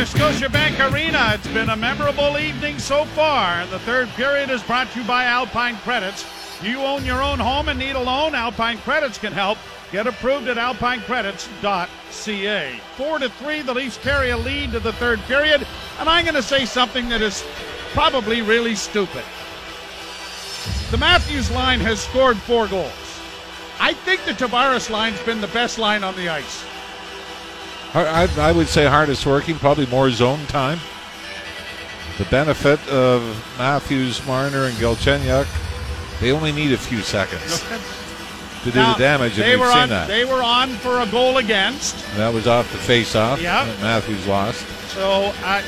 to Scotiabank Arena. It's been a memorable evening so far. The third period is brought to you by Alpine Credits. You own your own home and need a loan? Alpine Credits can help. Get approved at alpinecredits.ca. Four to three, the Leafs carry a lead to the third period, and I'm going to say something that is probably really stupid. The Matthews line has scored four goals. I think the Tavares line's been the best line on the ice. I, I would say hardest working, probably more zone time. The benefit of Matthews, Marner, and Galchenyuk, they only need a few seconds to do Now, the damage, and they we've were seen on, that. They were on for a goal against. that was off the face-off. Yeah. Matthews lost. So, uh,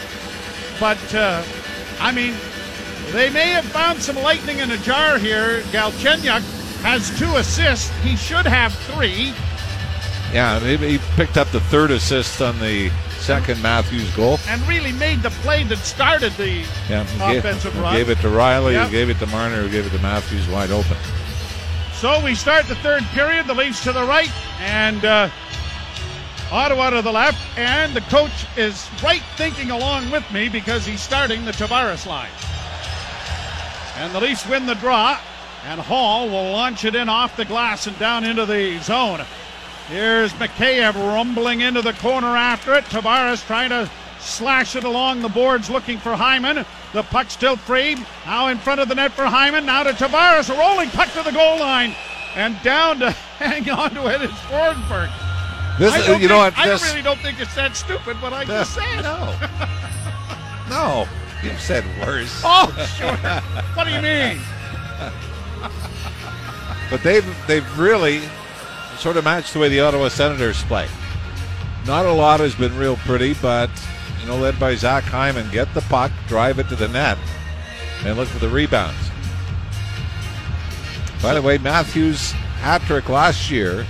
but uh, I mean, they may have found some lightning in a jar here. Galchenyuk has two assists. He should have three. Yeah, he, he picked up the third assist on the second Matthews goal. and really made the play that started the Yeah, offensive gave, run. gave it to Rielly, Yep. he gave it to Marner, he gave it to Matthews wide open. So we start the third period. The Leafs to the right, and uh, Ottawa to the left. And the coach is right thinking along with me because he's starting the Tavares line. And the Leafs win the draw, and Holl will launch it in off the glass and down into the zone. Here's Mikheyev rumbling into the corner after it. Tavares trying to slash it along the boards looking for Hyman. The puck still free. Now in front of the net for Hyman. Now to Tavares. A rolling puck to the goal line. And down to hang on to it is Forsberg. This, you know think- what? I really don't think it's that stupid, but I just say it. no, no, you've said worse. Oh, sure. what do you mean? But they've they've really sort of matched the way the Ottawa Senators play. Not a lot has been real pretty, but you know, led by Zach Hyman, get the puck, drive it to the net, and look for the rebounds. By the way, Matthews' hat trick last year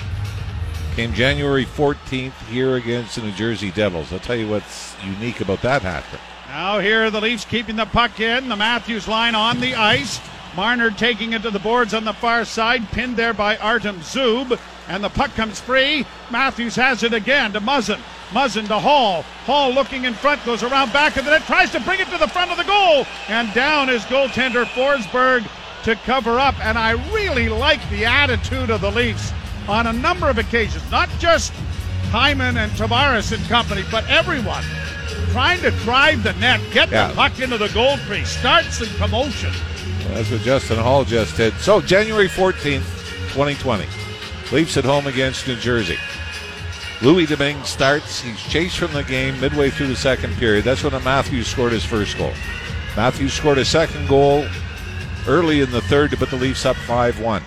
came January 14th here against the New Jersey Devils. I'll tell you what's unique about that hat trick. Now here are the Leafs keeping the puck in. The Matthews line on the ice. Marner taking it to the boards on the far side, pinned there by Artem Zub. And the puck comes free. Matthews has it again to Muzzin. Muzzin to Holl. Holl looking in front, goes around back of the net, tries to bring it to the front of the goal. And down is goaltender Forsberg to cover up. And I really like the attitude of the Leafs on a number of occasions. Not just Hyman and Tavares and company, but everyone trying to drive the net, get Yeah. the puck into the goal crease, start some commotion. That's what Justin Holl just did. So, January 14th, 2020. Leafs at home against New Jersey. Louis Domingue starts. He's chased from the game midway through the second period. That's when Matthews scored his first goal. Matthews scored a second goal early in the third to put the Leafs up 5 1.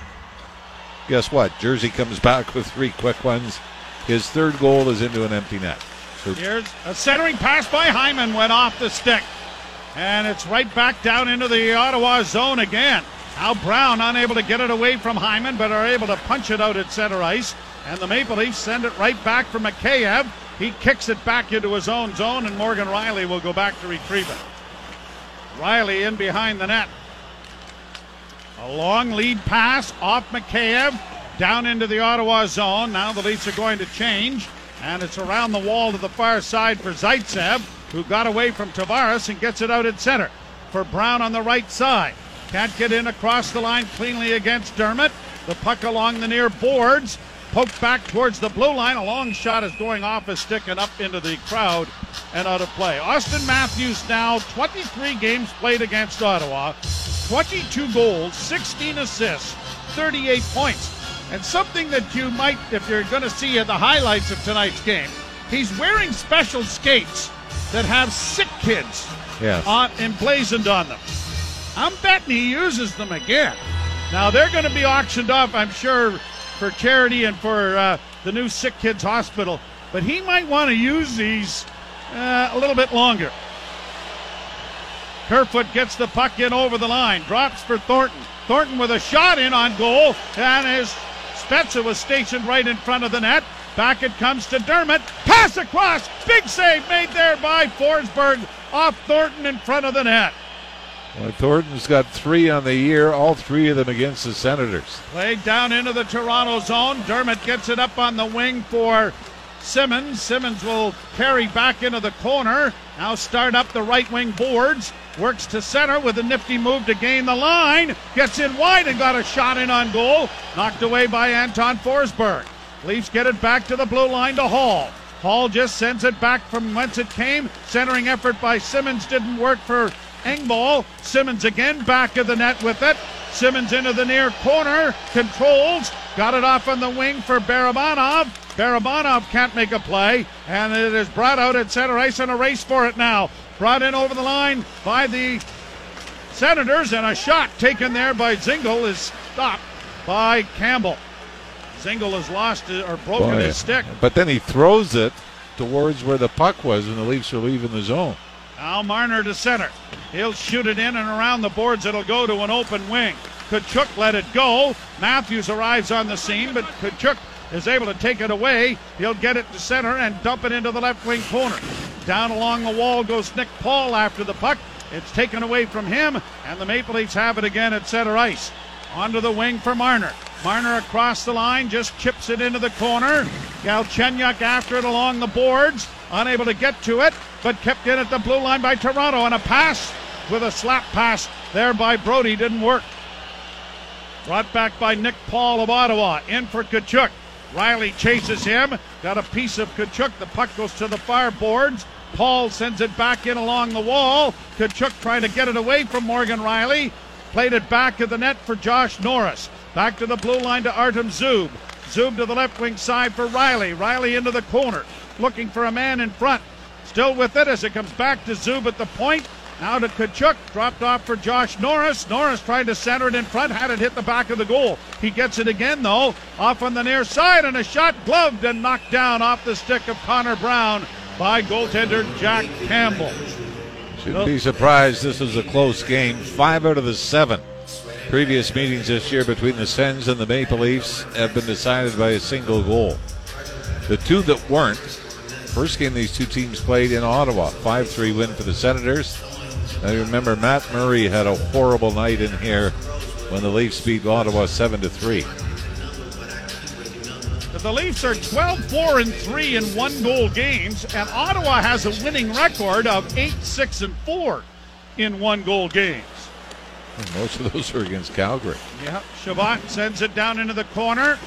Guess what? Jersey comes back with three quick ones. His third goal is into an empty net. So Here's a centering pass by Hyman went off the stick. And it's right back down into the Ottawa zone again. Now Brown unable to get it away from Hyman, but are able to punch it out at center ice. And the Maple Leafs send it right back for Mikheyev. He kicks it back into his own zone, and Morgan Rielly will go back to retrieve it. Rielly in behind the net. A long lead pass off Mikheyev down into the Ottawa zone. Now the Leafs are going to change, and it's around the wall to the far side for Zaitsev, who got away from Tavares and gets it out at center for Brown on the right side. Can't get in across the line cleanly against Dermott. The puck along the near boards. Poked back towards the blue line. A long shot is going off his stick and up into the crowd and out of play. Auston Matthews now 23 games played against Ottawa, 22 goals, 16 assists, 38 points. And something that you might, if you're going to see the highlights of tonight's game, he's wearing special skates that have sick kids Yes. on, emblazoned on them. I'm betting he uses them again. Now they're going to be auctioned off, I'm sure, for charity and for uh, the new Sick Kids Hospital. But he might want to use these uh, a little bit longer. Kerfoot gets the puck in over the line, drops for Thornton. Thornton with a shot in on goal, and his Spezza was stationed right in front of the net. Back it comes to Dermott. Pass across. Big save made there by Forsberg off Thornton in front of the net. Well, Thornton's got three on the year, all three of them against the Senators. Played down into the Toronto zone. Dermott gets it up on the wing for Simmonds. Simmonds will carry back into the corner. Now start up the right wing boards. Works to center with a nifty move to gain the line. Gets in wide and got a shot in on goal. Knocked away by Anton Forsberg. Leafs get it back to the blue line to Holl. Holl just sends it back from whence it came. Centering effort by Simmonds didn't work for Engvall. Simmonds again back of the net with it. Simmons into the near corner. Controls. Got it off on the wing for Barabanov. Barabanov can't make a play, and it is brought out at center ice and a race for it now. Brought in over the line by the Senators, and a shot taken there by Zingle is stopped by Campbell. Zingle has lost or broken Boy, his stick. But then he throws it towards where the puck was when the Leafs are leaving the zone. Al Marner to center. He'll shoot it in and around the boards. It'll go to an open wing. Tkachuk let it go. Matthews arrives on the scene, but Tkachuk is able to take it away. He'll get it to center and dump it into the left wing corner. Down along the wall goes Nick Paul after the puck. It's taken away from him, and the Maple Leafs have it again at center ice. Onto the wing for Marner. Marner across the line, just chips it into the corner. Galchenyuk after it along the boards, unable to get to it, but kept in at the blue line by Toronto. And a pass with a slap pass there by Brodie didn't work. Brought back by Nick Paul of Ottawa. In for Tkachuk. Rielly chases him. Got a piece of Tkachuk. The puck goes to the far boards. Paul sends it back in along the wall. Tkachuk trying to get it away from Morgan Rielly. Played it back to the net for Josh Norris. Back to the blue line to Artem Zub. Zub to the left wing side for Rielly. Rielly into the corner. Looking for a man in front. Still with it as it comes back to Zub at the point. Now to Tkachuk, dropped off for Josh Norris. Norris tried to center it in front, had it hit the back of the goal. He gets it again though, off on the near side, and a shot gloved and knocked down off the stick of Connor Brown by goaltender Jack Campbell. Shouldn't be surprised this is a close game. Five out of the seven previous meetings this year between the Sens and the Maple Leafs have been decided by a single goal. The two that weren't, first game these two teams played in Ottawa, 5 3 win for the Senators. Now you remember Matt Murray had a horrible night in here when the Leafs beat Ottawa 7 3. The Leafs are 12 4 and 3 in one goal games, and Ottawa has a winning record of 8 6 and 4 in one goal games. Most of those are against Calgary. Yeah, Chabot sends it down into the corner.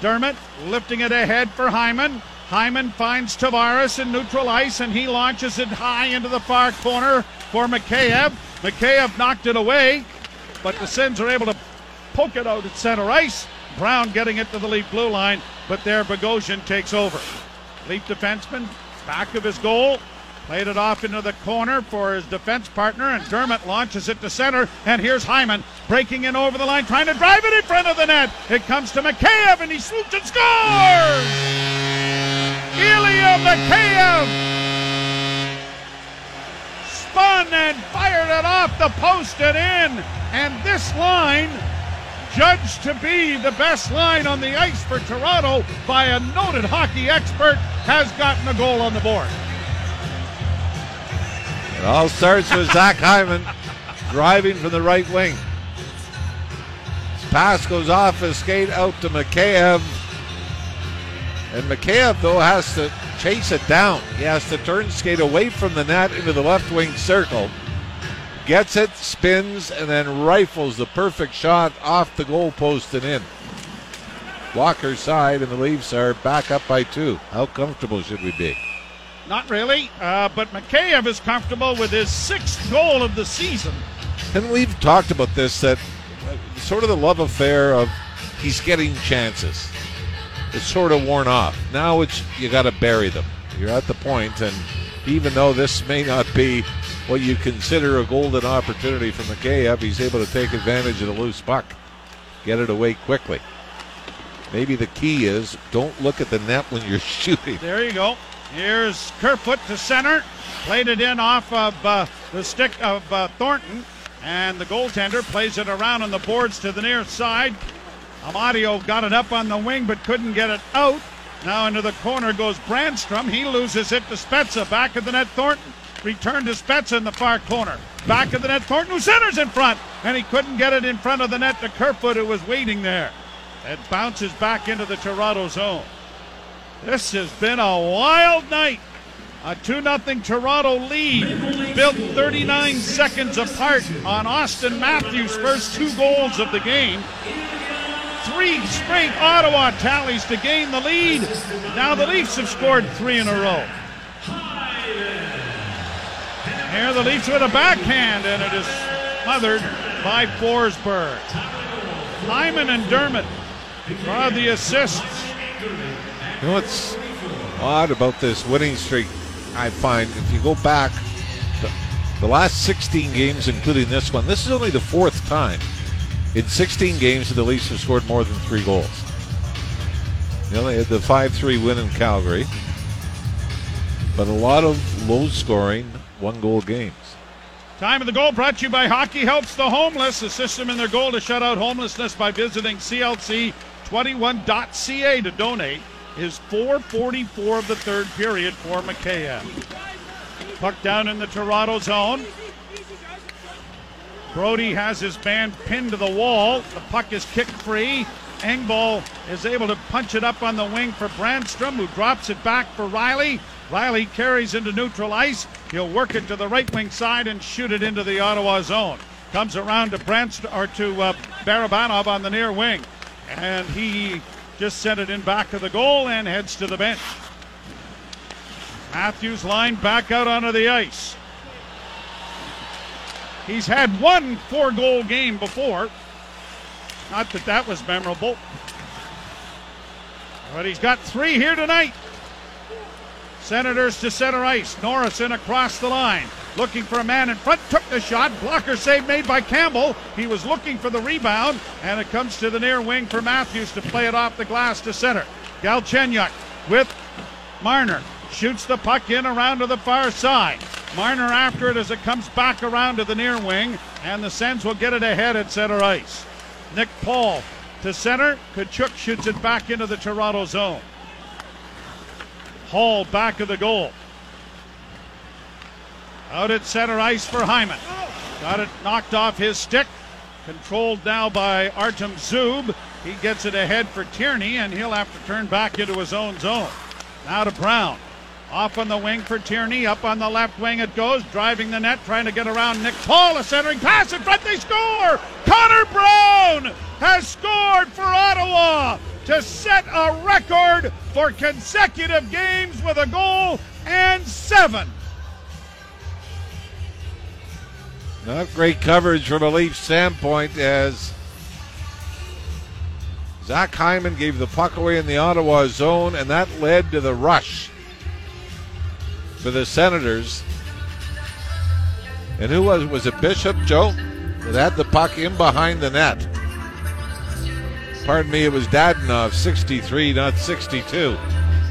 Dermott lifting it ahead for Hyman. Hyman finds Tavares in neutral ice and he launches it high into the far corner for Mikheyev. Mikheyev knocked it away, but the Sens are able to poke it out at center ice. Brown getting it to the Leaf blue line, but there Bogosian takes over. Leaf defenseman back of his goal. Played it off into the corner for his defense partner, and Dermott launches it to center. And here's Hyman breaking in over the line, trying to drive it in front of the net. It comes to Mikheyev, and he swoops and scores! Ilya Mikheyev spun and fired it off the post and in. And this line, judged to be the best line on the ice for Toronto by a noted hockey expert, has gotten a goal on the board. It all starts with Zach Hyman driving from the right wing. His pass goes off his skate out to Mikheyev. And Mikheyev, though, has to chase it down. He has to turn skate away from the net into the left wing circle. Gets it, spins, and then rifles the perfect shot off the goalpost and in. Walker side, and the Leafs are back up by two. How comfortable should we be? Not really, uh, but Mikheyev is comfortable with his sixth goal of the season. And we've talked about this that sort of the love affair of he's getting chances. It's sort of worn off. Now it's you got to bury them. You're at the point, and even though this may not be what you consider a golden opportunity for Mikheyev, he's able to take advantage of the loose puck, get it away quickly. Maybe the key is don't look at the net when you're shooting. There you go. Here's Kerfoot to center. Played it in off of uh, the stick of uh, Thornton. And the goaltender plays it around on the boards to the near side. Amadio got it up on the wing but couldn't get it out. Now into the corner goes Brännström. He loses it to Spezza. Back of the net, Thornton. Return to Spezza in the far corner. Back of the net, Thornton, who centers in front. And he couldn't get it in front of the net to Kerfoot, who was waiting there. It bounces back into the Toronto zone. This has been a wild night. A 2 0 Toronto lead built 39 seconds apart on Auston Matthews' first two goals of the game. Three straight Ottawa tallies to gain the lead. Now the Leafs have scored three in a row. Here the Leafs with a backhand, and it is smothered by Forsberg. Hyman and Dermott draw the assists. You know what's odd about this winning streak? I find if you go back the, the last 16 games, including this one, this is only the fourth time in 16 games the Leafs have scored more than three goals. You know, they had the 5 3 win in Calgary, but a lot of low scoring, one goal games. Time of the goal brought to you by Hockey Helps the Homeless. Assist them in their goal to shut out homelessness by visiting CLC21.ca to donate. Is 444 of the third period for Mikheyev. Puck down in the Toronto zone. Brodie has his man pinned to the wall. The puck is kicked free. Engvall is able to punch it up on the wing for Brännström, who drops it back for Rielly. Rielly carries into neutral ice. He'll work it to the right wing side and shoot it into the Ottawa zone. Comes around to Brännström or to uh, Barabanov on the near wing, and he just sent it in back of the goal and heads to the bench. Matthews line back out onto the ice. He's had one four goal game before. Not that that was memorable. But he's got three here tonight. Senators to center ice. Norrison across the line. Looking for a man in front. Took the shot. Blocker save made by Campbell. He was looking for the rebound. And it comes to the near wing for Matthews to play it off the glass to center. Galchenyuk with Marner. Shoots the puck in around to the far side. Marner after it as it comes back around to the near wing. And the Sens will get it ahead at center ice. Nick Paul to center. Tkachuk shoots it back into the Toronto zone. Holl back of the goal. Out at center ice for Hyman. Got it knocked off his stick. Controlled now by Artem Zub. He gets it ahead for Tierney, and he'll have to turn back into his own zone. Now to Brown. Off on the wing for Tierney. Up on the left wing it goes. Driving the net, trying to get around Nick Paul. A centering pass in front. They score! Connor Brown has scored for Ottawa to set a record for consecutive games with a goal and seven. Not great coverage from a Leaf standpoint as Zach Hyman gave the puck away in the Ottawa zone, and that led to the rush for the Senators. And who was was it Bishop Joe that had the puck in behind the net? Pardon me, it was Dadonov, 63, not 62.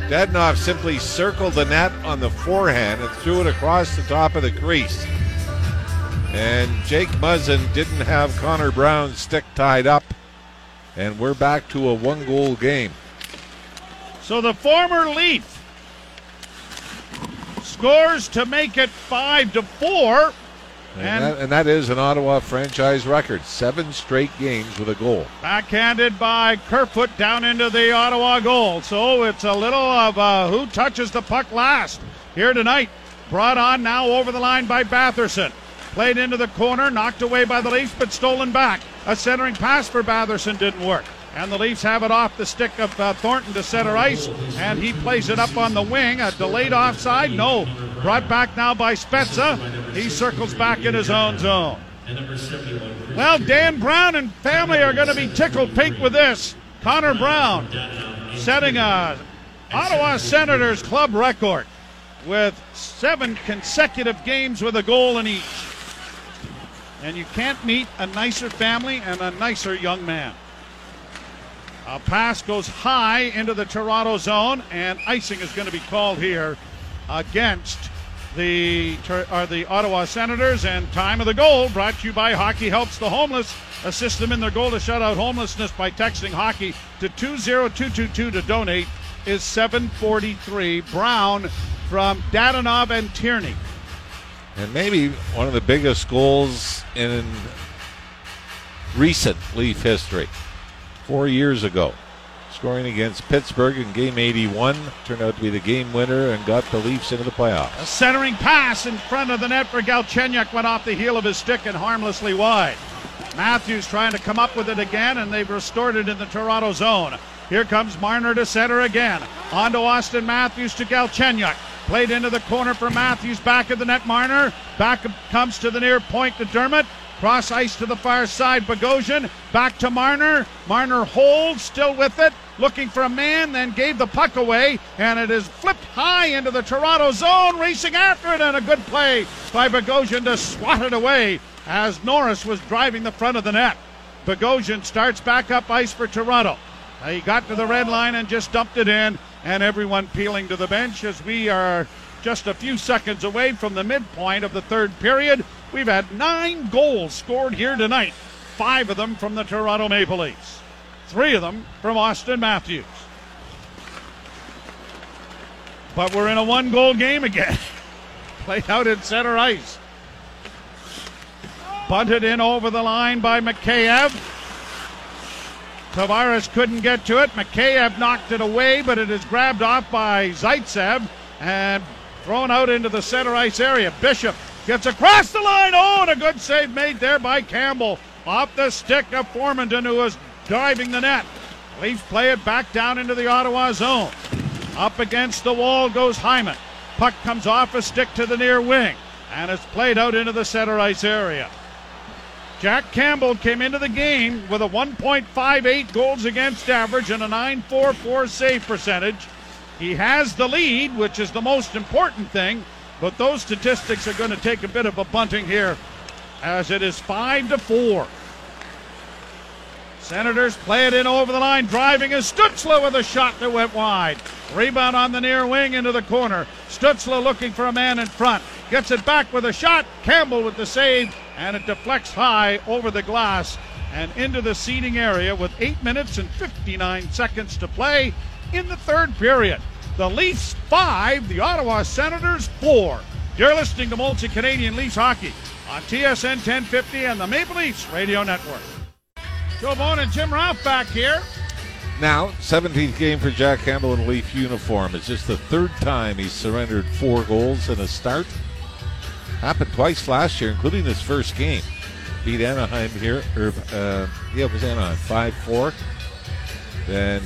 Dadonov simply circled the net on the forehand and threw it across the top of the crease. And Jake Muzzin didn't have Connor Brown's stick tied up. And we're back to a one goal game. So the former Leaf scores to make it five to four. And, And- that, and that is an Ottawa franchise record. Seven straight games with a goal. Backhanded by Kerfoot down into the Ottawa goal. So it's a little of uh, who touches the puck last here tonight. Brought on now over the line by Batherson. Played into the corner, knocked away by the Leafs, but stolen back. A centering pass for Batherson didn't work. And the Leafs have it off the stick of uh, Thornton to center ice, and he plays it up on the wing. A delayed offside? No. Brought back now by Spezza. He circles back in his own zone. Well, Dan Brown and family are going to be tickled pink with this. Connor Brown setting a Ottawa Senators club record with seven consecutive games with a goal in each. And you can't meet a nicer family and a nicer young man. A pass goes high into the Toronto zone, and icing is going to be called here against the or the Ottawa Senators. And time of the goal brought to you by Hockey Helps the Homeless. Assist them in their goal to shut out homelessness by texting hockey to 20222 to donate. Is 743 Brown from Dadonov and Tierney. And maybe one of the biggest goals in recent Leaf history. Four years ago. scoring against Pittsburgh in game 81. Turned out to be the game winner and got the Leafs into the playoffs. A centering pass in front of the net for Galchenyuk went off the heel of his stick and harmlessly wide. Matthews trying to come up with it again, and they've restored it in the Toronto zone. Here comes Marner to center again. On to Auston Matthews to Galchenyuk. Played into the corner for Matthews. Back of the net, Marner. Back comes to the near point to Dermott. Cross ice to the far side, Bogosian. Back to Marner. Marner holds, still with it. Looking for a man, then gave the puck away, and it is flipped high into the Toronto zone. Racing after it, and a good play by Bogosian to swat it away as Norris was driving the front of the net. Bogosian starts back up ice for Toronto. He got to the red line and just dumped it in, and everyone peeling to the bench as we are just a few seconds away from the midpoint of the third period. We've had nine goals scored here tonight, five of them from the Toronto Maple Leafs, three of them from Auston Matthews. But we're in a one goal game again. Played out in center ice. Bunted in over the line by Mikheyev. Tavares couldn't get to it. Mikheyev knocked it away, but it is grabbed off by Zaitsev and thrown out into the center ice area. Bishop gets across the line. Oh, and a good save made there by Campbell off the stick of Formenton, who was driving the net. Leafs play it back down into the Ottawa zone. Up against the wall goes Hyman. Puck comes off a stick to the near wing, and it's played out into the center ice area. Jack Campbell came into the game with a 1.58 goals against average and a 9.44 save percentage. He has the lead, which is the most important thing, but those statistics are going to take a bit of a bunting here as it is 5 to 4. Senators play it in over the line, driving is Stutzle with a shot that went wide. Rebound on the near wing into the corner. Stutzle looking for a man in front. Gets it back with a shot. Campbell with the save, and it deflects high over the glass and into the seating area with 8 minutes and 59 seconds to play in the third period. The Leafs 5, the Ottawa Senators 4. You're listening to Molson Canadian Leafs Hockey on TSN 1050 and the Maple Leafs Radio Network. Joe Bowen and Jim Ralph back here. Now, 17th game for Jack Campbell in Leaf uniform. It's just the third time he's surrendered four goals in a start. Happened twice last year, including his first game. Beat Anaheim here, or uh, yeah, it was Anaheim, 5 4. Then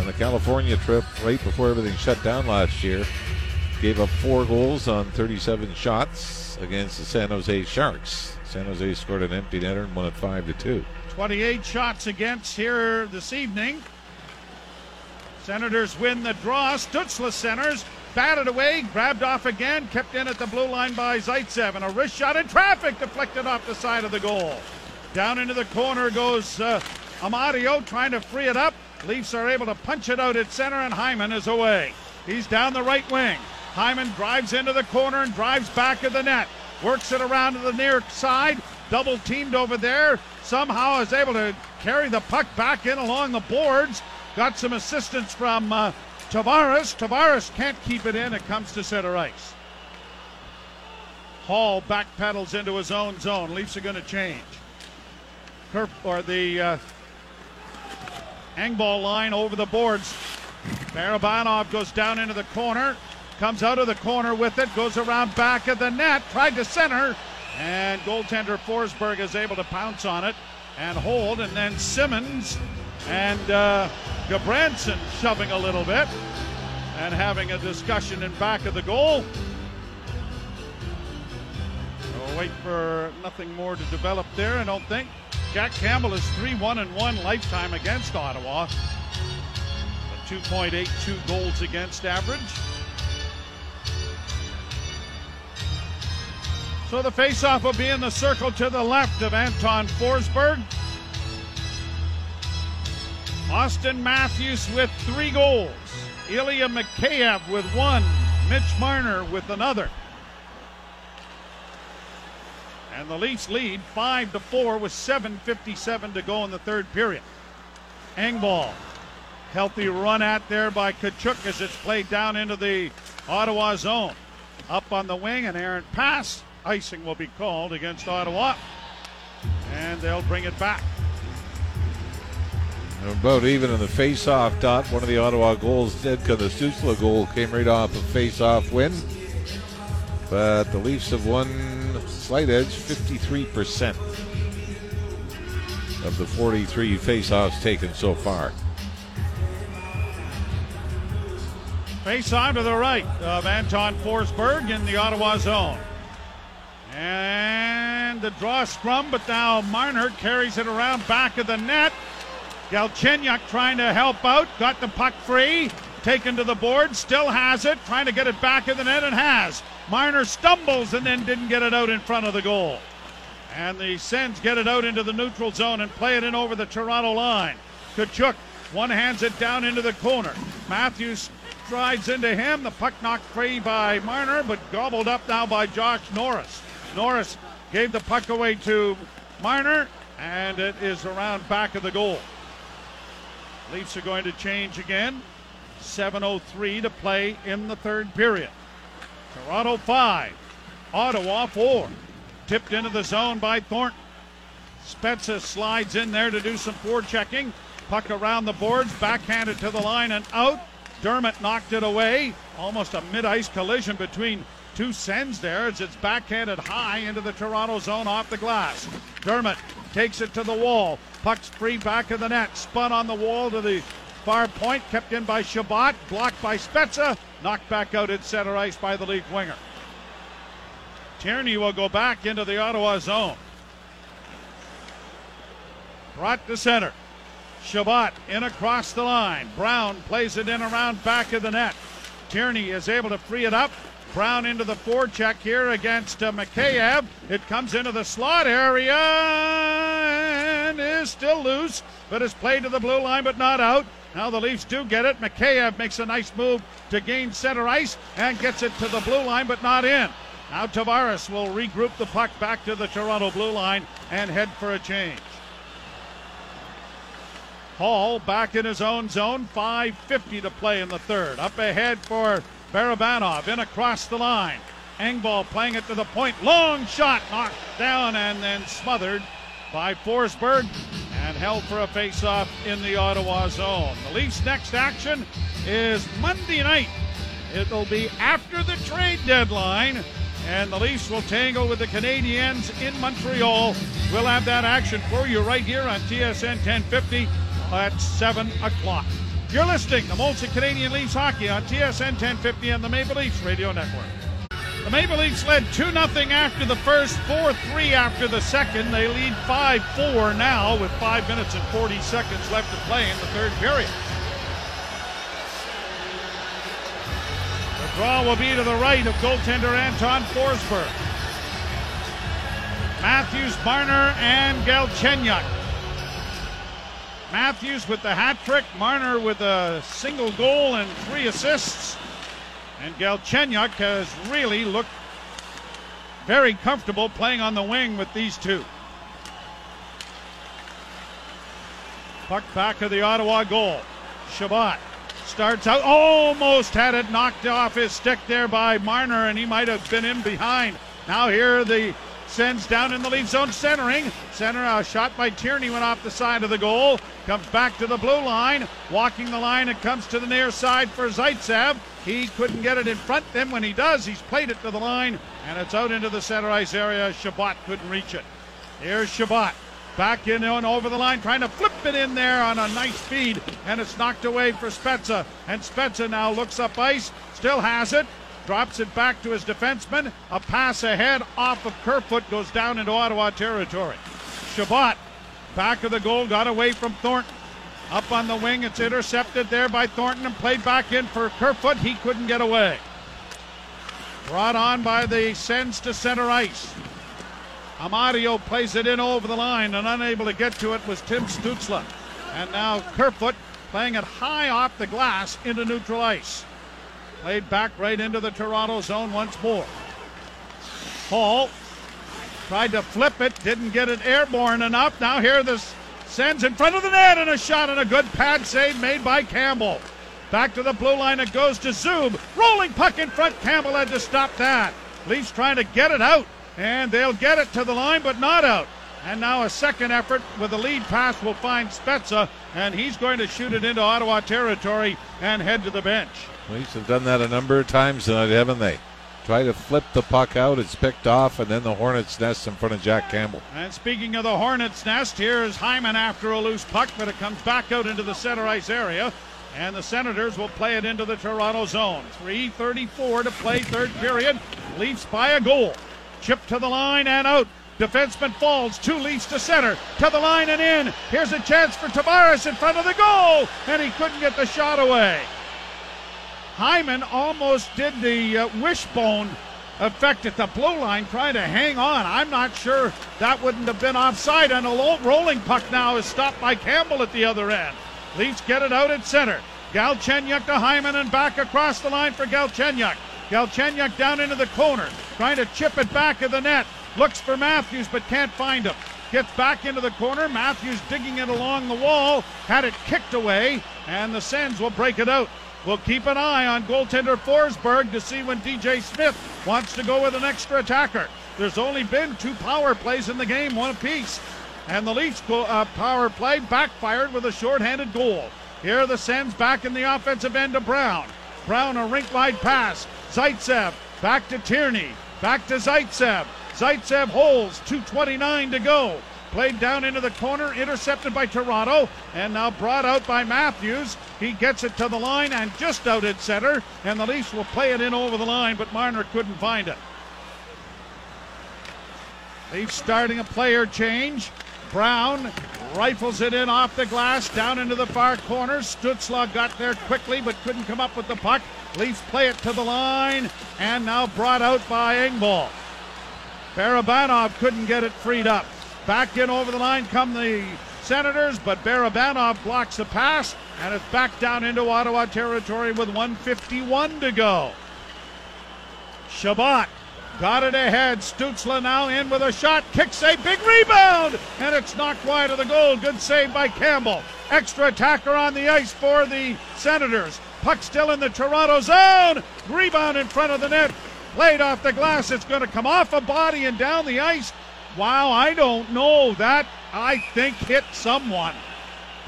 on the California trip, right before everything shut down last year, gave up four goals on 37 shots against the San Jose Sharks. San Jose scored an empty netter and won it 5 to 2. 28 shots against here this evening. Senators win the draw. Stutzle centers, batted away, grabbed off again, kept in at the blue line by Zaitsev, and a wrist shot in traffic deflected off the side of the goal. Down into the corner goes uh, Amadio trying to free it up. Leafs are able to punch it out at center, and Hyman is away. He's down the right wing. Hyman drives into the corner and drives back of the net. Works it around to the near side. Double teamed over there. Somehow is able to carry the puck back in along the boards. Got some assistance from uh, Tavares. Tavares can't keep it in. It comes to center ice. Holl backpedals into his own zone. Leafs are going to change. Or the uh, Engvall line over the boards. Barabanov goes down into the corner, comes out of the corner with it, goes around back of the net, tried to center, and goaltender Forsberg is able to pounce on it and hold, and then Simmonds and uh, Gudbranson shoving a little bit and having a discussion in back of the goal. We'll wait for nothing more to develop there, I don't think. Jack Campbell is 3 1 and 1 lifetime against Ottawa. A 2.82 goals against average. So the faceoff will be in the circle to the left of Anton Forsberg. Auston Matthews with three goals. Ilya Mikheyev with one. Mitch Marner with another. And the Leafs lead 5 to 4 with 7.57 to go in the third period. Engvall. Healthy run at there by Tkachuk as it's played down into the Ottawa zone. Up on the wing, an errant pass. Icing will be called against Ottawa. And they'll bring it back. About even in the face-off dot. One of the Ottawa goals did because the Stützle goal came right off a face-off win. But the Leafs have won slight edge, 53% of the 43 face-offs taken so far. Face on to the right of Anton Forsberg in the Ottawa zone. And the draw scrum, but now Marner carries it around back of the net. Galchenyuk trying to help out, got the puck free, taken to the board, still has it, trying to get it back in the net and has. Marner stumbles and then didn't get it out in front of the goal. And the Sens get it out into the neutral zone and play it in over the Toronto line. Tkachuk one hands it down into the corner. Matthews strides into him. The puck knocked free by Marner, but gobbled up now by Josh Norris. Norris gave the puck away to Marner, and it is around back of the goal. Leafs are going to change again. 7.03 to play in the third period. Toronto 5, Ottawa 4. Tipped into the zone by Thornton. Spezza slides in there to do some forechecking. Puck around the boards, backhanded to the line and out. Dermott knocked it away. Almost a mid ice collision between two Sens there as it's backhanded high into the Toronto zone off the glass. Dermott takes it to the wall. Puck's free back of the net. Spun on the wall to the far point. Kept in by Chabot. Blocked by Spezza. Knocked back out at center ice by the Leaf winger. Tierney will go back into the Ottawa zone. Brought to center. Chabot in across the line. Brown plays it in around back of the net. Tierney is able to free it up. Brown into the forecheck here against uh. It comes into the slot area and is still loose, but is played to the blue line but not out. Now the Leafs do get it. Mikheyev makes a nice move to gain center ice and gets it to the blue line but not in. Now Tavares will regroup the puck back to the Toronto blue line and head for a change. Holl back in his own zone. 5.50 to play in the third. Up ahead for Barabanov in across the line. Engvall playing it to the point. Long shot knocked down and then smothered by Forsberg and held for a faceoff in the Ottawa zone. The Leafs' next action is Monday night. It'll be after the trade deadline, and the Leafs will tangle with the Canadiens in Montreal. We'll have that action for you right here on TSN 1050 at 7 o'clock. You're listening to Molson Canadian Leafs Hockey on TSN 1050 and the Maple Leafs Radio Network. The Maple Leafs led 2 0 after the first, 4 3 after the second. They lead 5 4 now with 5 minutes and 40 seconds left to play in the third period. The draw will be to the right of goaltender Anton Forsberg. Matthews, Marner, and Galchenyuk. Matthews with the hat trick, Marner with a single goal and three assists. And Galchenyuk has really looked very comfortable playing on the wing with these two. Puck back of the Ottawa goal. Chabot starts out, almost had it knocked off his stick there by Marner, and he might have been in behind. Now here the Sens down in the lead zone, centering. Center, a shot by Tierney went off the side of the goal. Comes back to the blue line. Walking the line, it comes to the near side for Zaitsev. He couldn't get it in front. Then when he does, he's played it to the line, and it's out into the center ice area. Chabot couldn't reach it. Here's Chabot. Back in and over the line, trying to flip it in there on a nice feed, and it's knocked away for Spezza. And Spezza now looks up ice, still has it, drops it back to his defenseman. A pass ahead off of Kerfoot goes down into Ottawa territory. Chabot, back of the goal, got away from Thornton. Up on the wing, it's intercepted there by Thornton and played back in for Kerfoot. He couldn't get away. Brought on by the Sens to center ice. Amadio plays it in over the line and unable to get to it was Tim Stützle. And now Kerfoot playing it high off the glass into neutral ice. Played back right into the Toronto zone once more. Holl tried to flip it, didn't get it airborne enough. Now here the Sens in front of the net and a shot and a good pad save made by Campbell. Back to the blue line, it goes to Zub. Rolling puck in front, Campbell had to stop that. Leafs trying to get it out, and they'll get it to the line, but not out. And now a second effort with a lead pass will find Spezza, and he's going to shoot it into Ottawa territory and head to the bench. Leafs have done that a number of times tonight, haven't they? Try to flip the puck out, it's picked off, and then the Hornets nest in front of Jack Campbell. And speaking of the Hornets nest, here's Hyman after a loose puck, but it comes back out into the center ice area. And the Senators will play it into the Toronto zone. 3.34 to play, third period. Leafs by a goal. Chip to the line and out. Defenseman falls, two Leafs to center, to the line and in. Here's a chance for Tavares in front of the goal, and he couldn't get the shot away. Hyman almost did the uh, wishbone effect at the blue line, trying to hang on. I'm not sure that wouldn't have been offside, and a low rolling puck now is stopped by Campbell at the other end. Leafs get it out at center. Galchenyuk to Hyman and back across the line for Galchenyuk. Galchenyuk down into the corner, trying to chip it back of the net. Looks for Matthews but can't find him. Gets back into the corner. Matthews digging it along the wall. Had it kicked away, and the Sens will break it out. We'll keep an eye on goaltender Forsberg to see when DJ Smith wants to go with an extra attacker. There's only been two power plays in the game, one apiece. And the Leafs uh, power play backfired with a shorthanded goal. Here the Sens back in the offensive end to Brown. Brown a rink wide pass. Zaitsev back to Tierney. Back to Zaitsev. Zaitsev holds 2.29 to go. Played down into the corner, intercepted by Toronto, and now brought out by Matthews. He gets it to the line and just out at center, and the Leafs will play it in over the line, but Marner couldn't find it. Leafs starting a player change. Brown rifles it in off the glass, down into the far corner. Stützle got there quickly but couldn't come up with the puck. Leafs play it to the line, and now brought out by Engvall. Barabanov couldn't get it freed up. Back in over the line come the Senators, but Barabanov blocks the pass, and it's back down into Ottawa territory with 151 to go. Chabot got it ahead. Stützle now in with a shot, kicks a big rebound, and it's knocked wide of the goal. Good save by Campbell. Extra attacker on the ice for the Senators. Puck still in the Toronto zone. Rebound in front of the net. Played off the glass. It's going to come off a body and down the ice. Wow, I don't know. That I think hit someone.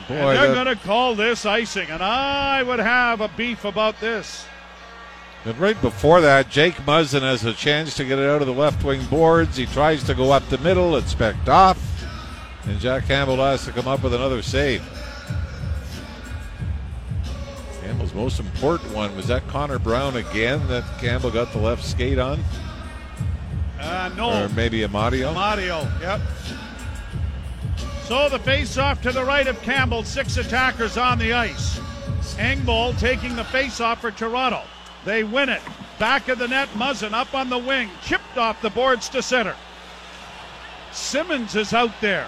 Boy, and they're going to call this icing, and I would have a beef about this. And right before that, Jake Muzzin has a chance to get it out of the left wing boards. He tries to go up the middle. It's pecked off. And Jack Campbell has to come up with another save. Campbell's most important one was that Connor Brown again that Campbell got the left skate on? Uh, no. Or maybe Amadio? Mario, yep. So the face-off to the right of Campbell, six attackers on the ice. Engvall taking the face-off for Toronto. They win it. Back of the net, Muzzin up on the wing, chipped off the boards to center. Simmonds is out there,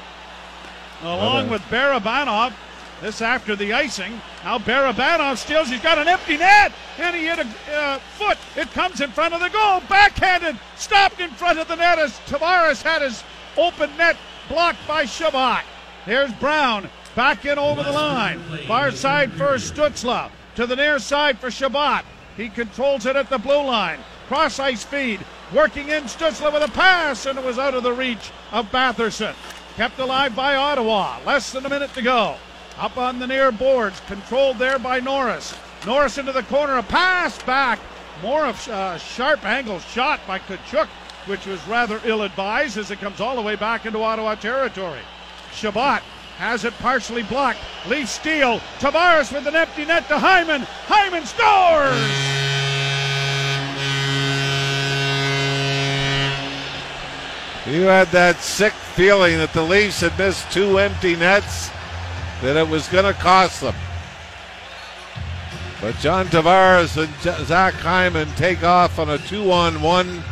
along with Barabanov. This after the icing. Now Barabanov steals. He's got an empty net, and he hit a uh, foot. It comes in front of the goal. Backhanded, stopped in front of the net as Tavares had his open net blocked by Chabot. Here's Brown back in over the line. Far side for Stützle. To the near side for Chabot. He controls it at the blue line. Cross ice feed. Working in Stützle with a pass, and it was out of the reach of Batherson. Kept alive by Ottawa. Less than a minute to go. Up on the near boards. Controlled there by Norris. Norris into the corner. A pass back. More of a sharp angle shot by Tkachuk, which was rather ill advised as it comes all the way back into Ottawa territory. Chabot has it partially blocked. Leaf steal. Tavares with an empty net to Hyman. Hyman scores! You had that sick feeling that the Leafs had missed two empty nets, that it was going to cost them. But John Tavares and Zach Hyman take off on a two on one.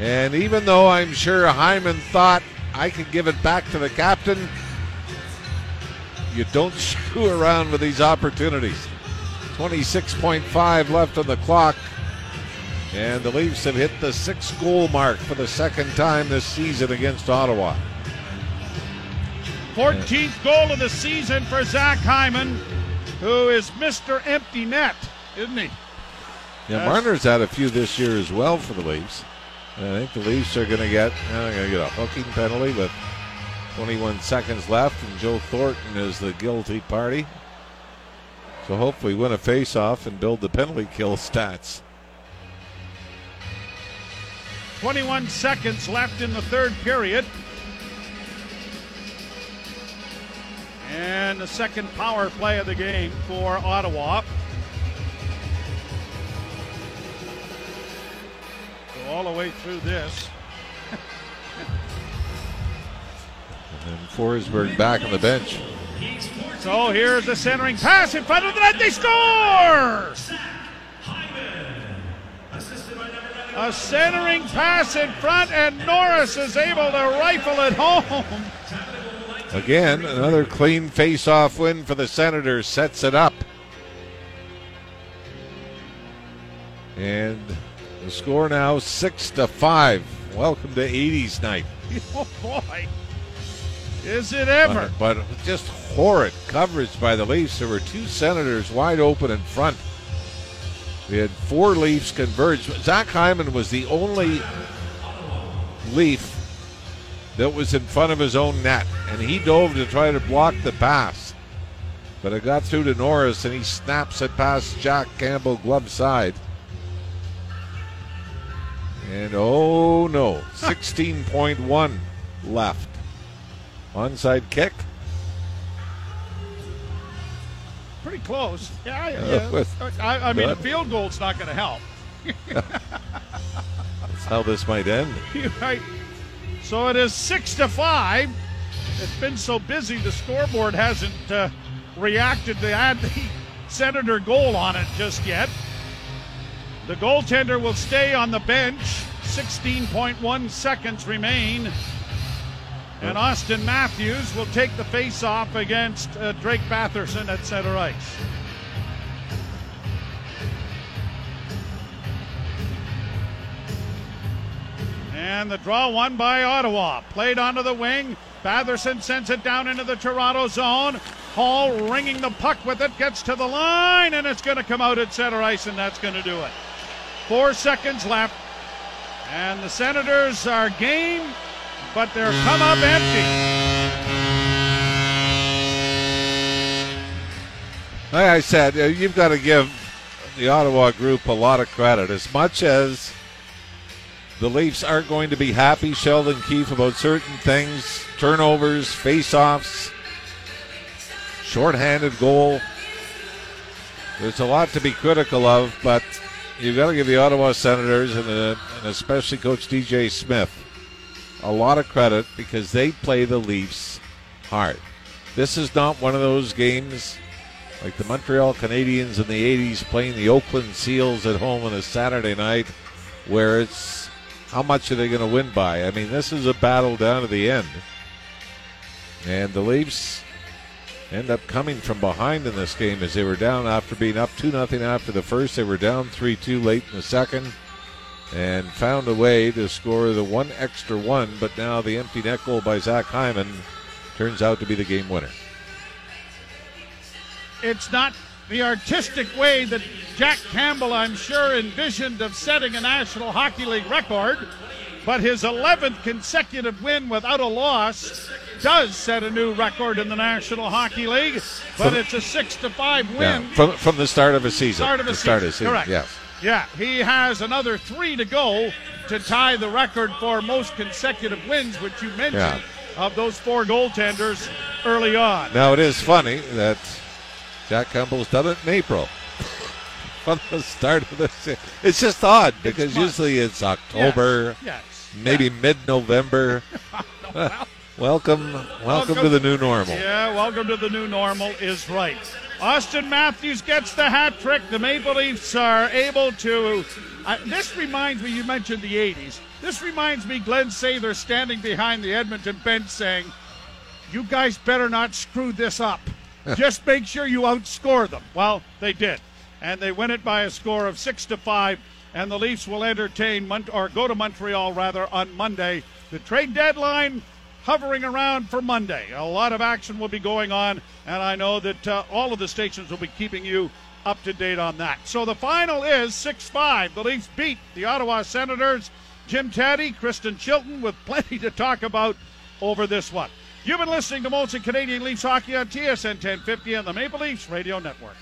And even though I'm sure Hyman thought I can give it back to the captain, you don't screw around with these opportunities. 26.5 left on the clock. And the Leafs have hit the six goal mark for the second time this season against Ottawa. 14th goal of the season for Zach Hyman, who is Mr. Empty Net, isn't he? Yeah. Marner's had a few this year as well for the Leafs. And I think the Leafs are going to get uh, going to get a hooking penalty with 21 seconds left, and Joe Thornton is the guilty party. So hopefully win a face-off and build the penalty kill stats. 21 seconds left in the third period. And the second power play of the game for Ottawa. All the way through this. and Forsberg back on the bench. So here's the centering pass in front of the net. They score! A centering pass in front, and Norris is able to rifle it home. Again, another clean face-off win for the Senators sets it up. And the score now six to five. Welcome to 80s night. Oh boy. Is it ever? But, but just horrid coverage by the Leafs. There were two Senators wide open in front. We had four Leafs converge. Zach Hyman was the only Leaf that was in front of his own net, and he dove to try to block the pass. But it got through to Norris, and he snaps it past Jack Campbell, glove side. And oh no, 16.1 left. Onside kick. Pretty close. Yeah, yeah. Uh, with- I, I mean, a field goal's not going to help. That's how this might end. right. So it is six to five. It's been so busy, the scoreboard hasn't uh, reacted to add the Senator goal on it just yet. The goaltender will stay on the bench. 16.1 seconds remain. And Auston Matthews will take the face-off against uh, Drake Batherson at center ice. And the draw won by Ottawa. Played onto the wing. Batherson sends it down into the Toronto zone. Holl ringing the puck with it, gets to the line, and it's going to come out at center ice, and that's going to do it. Four seconds left, and the Senators are game, but they're come up empty. Like I said, uh, you've got to give the Ottawa group a lot of credit. As much as the Leafs aren't going to be happy, Sheldon Keefe, about certain things turnovers, face offs, shorthanded goal. There's a lot to be critical of, but you've got to give the Ottawa Senators and, and especially Coach DJ Smith a lot of credit because they play the Leafs hard. This is not one of those games like the Montreal Canadiens in the 80s playing the Oakland Seals at home on a Saturday night where it's how much are they going to win by? I mean, this is a battle down to the end. And the Leafs end up coming from behind in this game as they were down after being up 2 nothing after the first. They were down 3 2 late in the second and found a way to score the one extra one, but now the empty net goal by Zach Hyman turns out to be the game winner. It's not the artistic way that Jack Campbell, I'm sure, envisioned of setting a National Hockey League record, but his 11th consecutive win without a loss does set a new record in the National Hockey League. But From- it's a six to five Yeah, win. from from the start of a season. Start of a start season. of season. Correct. Yes. Yeah, he has another three to go to tie the record for most consecutive wins, which you mentioned of those four goaltenders early on. Now it is funny that Jack Campbell's done it in April. From the start of the season. It's just odd because fun. usually it's October, Yes. maybe mid November. Well, welcome, welcome, Welcome. to the new normal. Yeah, welcome to the new normal is right. Auston Matthews gets the hat trick. The Maple Leafs are able to. Uh, this reminds me, you mentioned the 80s. This reminds me, Glen Sather standing behind the Edmonton bench saying, You guys better not screw this up. Just make sure you outscore them. Well, they did. And they win it by a score of 6 to 5. And the Leafs will entertain, Mon- or go to Montreal rather, on Monday. The trade deadline hovering around for Monday. A lot of action will be going on, and I know that uh, all of the stations will be keeping you up to date on that. So the final is 6 5. The Leafs beat the Ottawa Senators Jim Tatti, Kristen Chilton, with plenty to talk about over this one. You've been listening to Molson Canadian Leafs Hockey on TSN 1050 and the Maple Leafs Radio Network.